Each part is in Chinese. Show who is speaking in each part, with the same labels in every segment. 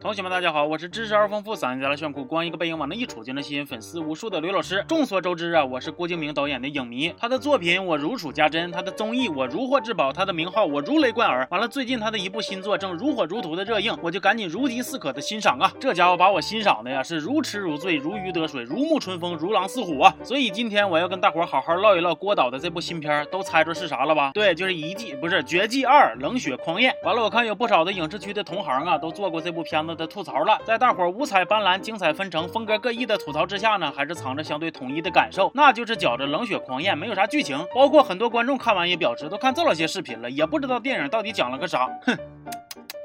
Speaker 1: 同学们，大家好，我是知识而丰富、嗓音再来炫酷、光一个背影往那一杵就能吸引粉丝无数的刘老师。众所周知啊，我是郭敬明导演的影迷，他的作品我如数家珍，他的综艺我如获至宝，他的名号我如雷贯耳。完了，最近他的一部新作正如火如荼的热映，我就赶紧如饥似渴的欣赏啊。这家伙把我欣赏的呀是如痴如醉、如鱼得水、如沐春风、如狼似虎啊。所以今天我要跟大伙好好唠一唠郭导的这部新片，都猜出是啥了吧？对，就是《一季》，不是《绝技二：冷血狂焰》。完了，我看有不少的影视区的同行啊，都做过这部片子的吐槽了。在大伙五彩斑斓、精彩纷呈、风格各异的吐槽之下呢，还是藏着相对统一的感受，那就是觉着冷血狂艳没有啥剧情。包括很多观众看完也表示，都看这老些视频了，也不知道电影到底讲了个啥。哼。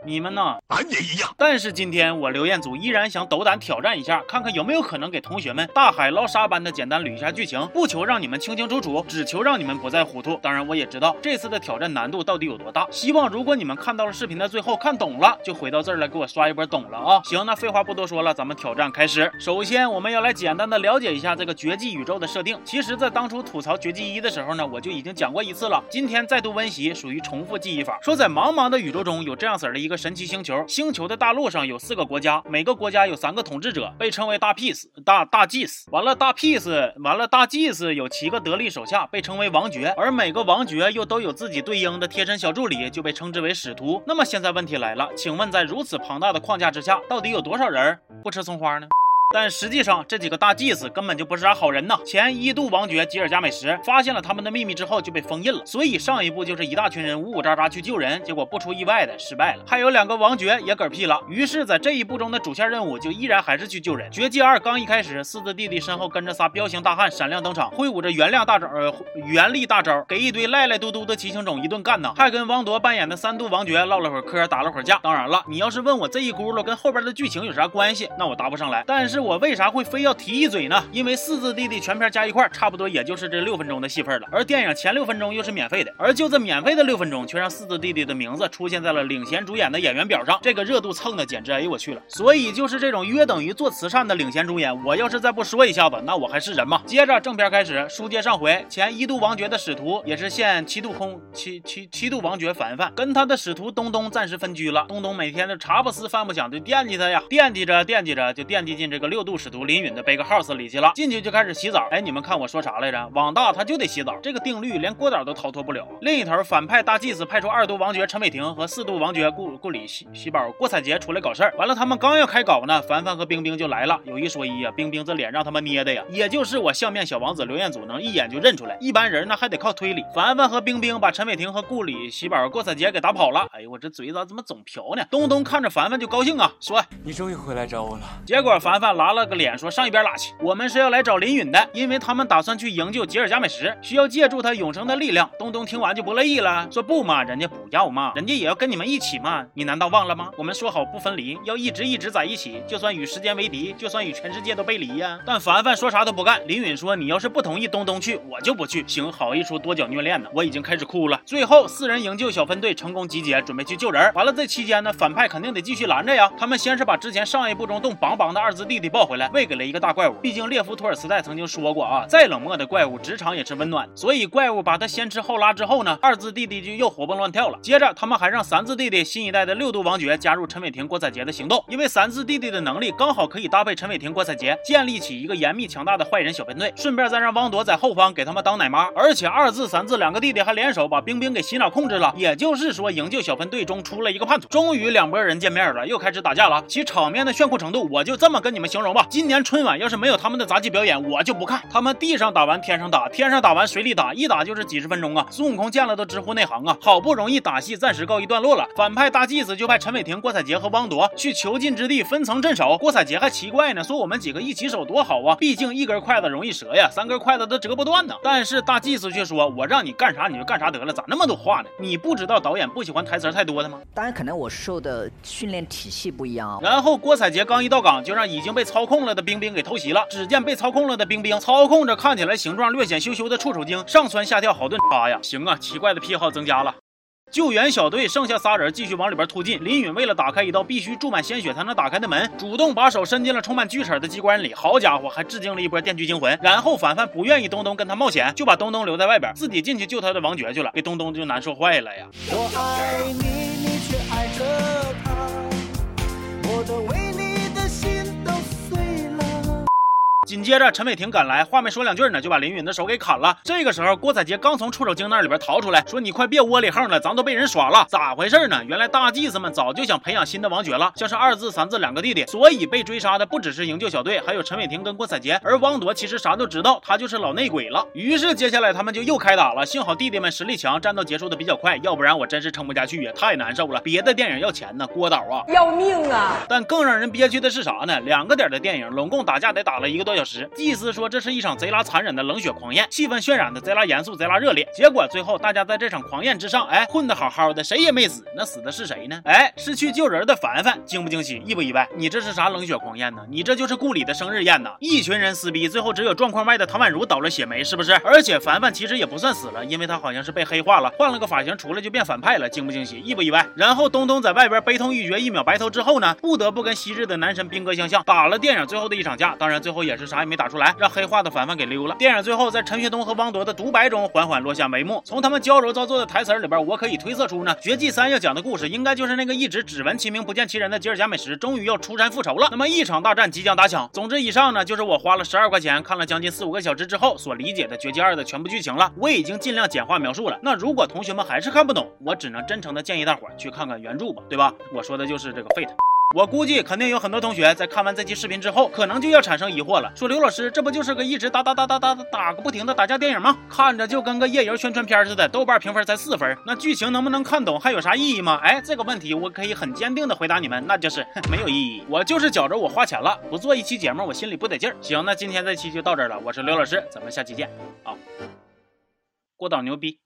Speaker 1: 你们呢？
Speaker 2: 俺也一样。
Speaker 1: 但是今天我刘彦祖依然想斗胆挑战一下，看看有没有可能给同学们大海捞沙般的简单捋一下剧情，不求让你们清清楚楚，只求让你们不再糊涂。当然，我也知道这次的挑战难度到底有多大。希望如果你们看到了视频的最后看懂了，就回到这儿来给我刷一波懂了啊！行，那废话不多说了，咱们挑战开始。首先，我们要来简单的了解一下这个绝技宇宙的设定。其实，在当初吐槽绝技一的时候呢，我就已经讲过一次了。今天再度温习，属于重复记忆法。说在茫茫的宇宙中有这样式儿的一个神奇星球。星球的大陆上有四个国家，每个国家有三个统治者，被称为大 peace 大大祭司。完了大 peace 完了大祭司有七个得力手下，被称为王爵，而每个王爵又都有自己对应的贴身小助理，就被称之为使徒。那么现在问题来了，请问在如此庞大的框架之下，到底有多少人不吃葱花呢？但实际上，这几个大祭司根本就不是啥好人呐。前一度王爵吉尔加美什发现了他们的秘密之后，就被封印了。所以上一步就是一大群人呜呜喳喳去救人，结果不出意外的失败了。还有两个王爵也嗝屁了。于是，在这一步中的主线任务就依然还是去救人。绝技二刚一开始，四字弟弟身后跟着仨彪形大汉闪亮登场，挥舞着原谅大招，呃，原力大招，给一堆赖赖嘟嘟的骑行种一顿干呢。还跟汪铎扮演的三度王爵唠了会儿嗑，打了会儿架。当然了，你要是问我这一轱辘跟后边的剧情有啥关系，那我答不上来。但是。我为啥会非要提一嘴呢？因为四字弟弟全片加一块，差不多也就是这六分钟的戏份了。而电影前六分钟又是免费的，而就这免费的六分钟，却让四字弟弟的名字出现在了领衔主演的演员表上。这个热度蹭的简直，哎呦我去了！所以就是这种约等于做慈善的领衔主演，我要是再不说一下子，那我还是人吗？接着正片开始，书接上回，前一度王爵的使徒，也是现七度空七七七度王爵凡凡，跟他的使徒东东暂时分居了。东东每天的茶不思饭不想，就惦记他呀，惦记着惦记着，就惦记进这个。六度使徒林允的 big house 里去了，进去就开始洗澡。哎，你们看我说啥来着？网大他就得洗澡，这个定律连郭导都逃脱不了。另一头，反派大祭司派出二度王爵陈伟霆和四度王爵顾顾里喜喜宝郭采洁出来搞事儿。完了，他们刚要开搞呢，凡凡和冰冰就来了。有一说一呀，冰冰这脸让他们捏的呀，也就是我相面小王子刘彦祖能一眼就认出来。一般人呢还得靠推理。凡凡和冰冰把陈伟霆和顾里喜宝郭采洁给打跑了。哎呦，我这嘴咋怎么总瓢呢？东东看着凡凡就高兴啊，说
Speaker 3: 你终于回来找我了。
Speaker 1: 结果凡凡。拉了个脸，说上一边拉去。我们是要来找林允的，因为他们打算去营救吉尔加美什，需要借助他永生的力量。东东听完就不乐意了，说不嘛，人家不要嘛，人家也要跟你们一起嘛。你难道忘了吗？我们说好不分离，要一直一直在一起，就算与时间为敌，就算与全世界都背离呀。但凡凡说啥都不干。林允说，你要是不同意东东去，我就不去。行，好一出多角虐恋呢，我已经开始哭了。最后四人营救小分队成功集结，准备去救人。完了，这期间呢，反派肯定得继续拦着呀。他们先是把之前上一部中冻邦邦的二字弟弟抱回来，喂给了。一个大怪物，毕竟列夫托尔斯泰曾经说过啊，再冷漠的怪物，职场也是温暖。所以怪物把他先吃后拉之后呢，二字弟弟就又活蹦乱跳了。接着他们还让三字弟弟新一代的六度王爵加入陈伟霆、郭采洁的行动，因为三字弟弟的能力刚好可以搭配陈伟霆、郭采洁，建立起一个严密强大的坏人小分队。顺便再让汪铎在后方给他们当奶妈，而且二字、三字两个弟弟还联手把冰冰给洗脑控制了。也就是说，营救小分队中出了一个叛徒。终于两拨人见面了，又开始打架了。其场面的炫酷程度，我就这么跟你们形容吧。今年春。春晚要是没有他们的杂技表演，我就不看。他们地上打完，天上打，天上打完，水里打，一打就是几十分钟啊！孙悟空见了都直呼内行啊！好不容易打戏暂时告一段落了，反派大祭司就派陈伟霆、郭采洁和汪铎去囚禁之地分层镇守。郭采洁还奇怪呢，说我们几个一起守多好啊！毕竟一根筷子容易折呀，三根筷子都折不断呢。但是大祭司却说：“我让你干啥你就干啥得了，咋那么多话呢？你不知道导演不喜欢台词太多的吗？”
Speaker 4: 当然，可能我受的训练体系不一样啊。
Speaker 1: 然后郭采洁刚一到岗，就让已经被被操控了的冰冰给偷袭了。只见被操控了的冰冰操控着看起来形状略显羞羞的触手精，上蹿下跳好顿插呀！行啊，奇怪的癖好增加了。救援小队剩下仨人继续往里边突进。林允为了打开一道必须注满鲜血才能打开的门，主动把手伸进了充满锯齿的机关里。好家伙，还致敬了一波《电锯惊魂》。然后凡凡不愿意东东跟他冒险，就把东东留在外边，自己进去救他的王爵去了。给东东就难受坏了呀！我爱你，你却爱着接着陈伟霆赶来，话没说两句呢，就把林允的手给砍了。这个时候，郭采洁刚从触手精那里边逃出来，说：“你快别窝里横了，咱都被人耍了，咋回事呢？”原来大祭司们早就想培养新的王爵了，像是二字、三字两个弟弟，所以被追杀的不只是营救小队，还有陈伟霆跟郭采洁。而汪铎其实啥都知道，他就是老内鬼了。于是接下来他们就又开打了。幸好弟弟们实力强，战斗结束的比较快，要不然我真是撑不下去呀，太难受了。别的电影要钱呢，郭导啊，
Speaker 2: 要命啊！
Speaker 1: 但更让人憋屈的是啥呢？两个点的电影，拢共打架得打了一个多小时。祭司说这是一场贼拉残忍的冷血狂宴，气氛渲染的贼拉严肃、贼拉热烈。结果最后大家在这场狂宴之上，哎，混得好好的，谁也没死。那死的是谁呢？哎，是去救人的凡凡。惊不惊喜？意不意外？你这是啥冷血狂宴呢？你这就是顾里的生日宴呐！一群人撕逼，最后只有状况外的唐宛如倒了血霉，是不是？而且凡凡其实也不算死了，因为他好像是被黑化了，换了个发型，出来就变反派了。惊不惊喜？意不意外？然后东东在外边悲痛欲绝，一秒白头之后呢，不得不跟昔日的男神兵哥相向，打了电影最后的一场架。当然最后也是啥也没打出来，让黑化的凡凡给溜了。电影最后在陈学冬和汪铎的独白中缓缓落下帷幕。从他们娇柔造作的台词里边，我可以推测出呢，绝技三要讲的故事应该就是那个一直只闻其名不见其人的吉尔伽美什，终于要出山复仇了。那么一场大战即将打响。总之以上呢，就是我花了十二块钱看了将近四五个小时之后所理解的《绝技二》的全部剧情了。我已经尽量简化描述了。那如果同学们还是看不懂，我只能真诚的建议大伙儿去看看原著吧，对吧？我说的就是这个 Fate。我估计肯定有很多同学在看完这期视频之后，可能就要产生疑惑了，说刘老师，这不就是个一直打打打打打打个不停的打架电影吗？看着就跟个夜游宣传片似的，豆瓣评分才四分，那剧情能不能看懂还有啥意义吗？哎，这个问题我可以很坚定的回答你们，那就是没有意义。我就是觉着我花钱了，不做一期节目我心里不得劲儿。行，那今天这期就到这儿了，我是刘老师，咱们下期见啊。郭导牛逼。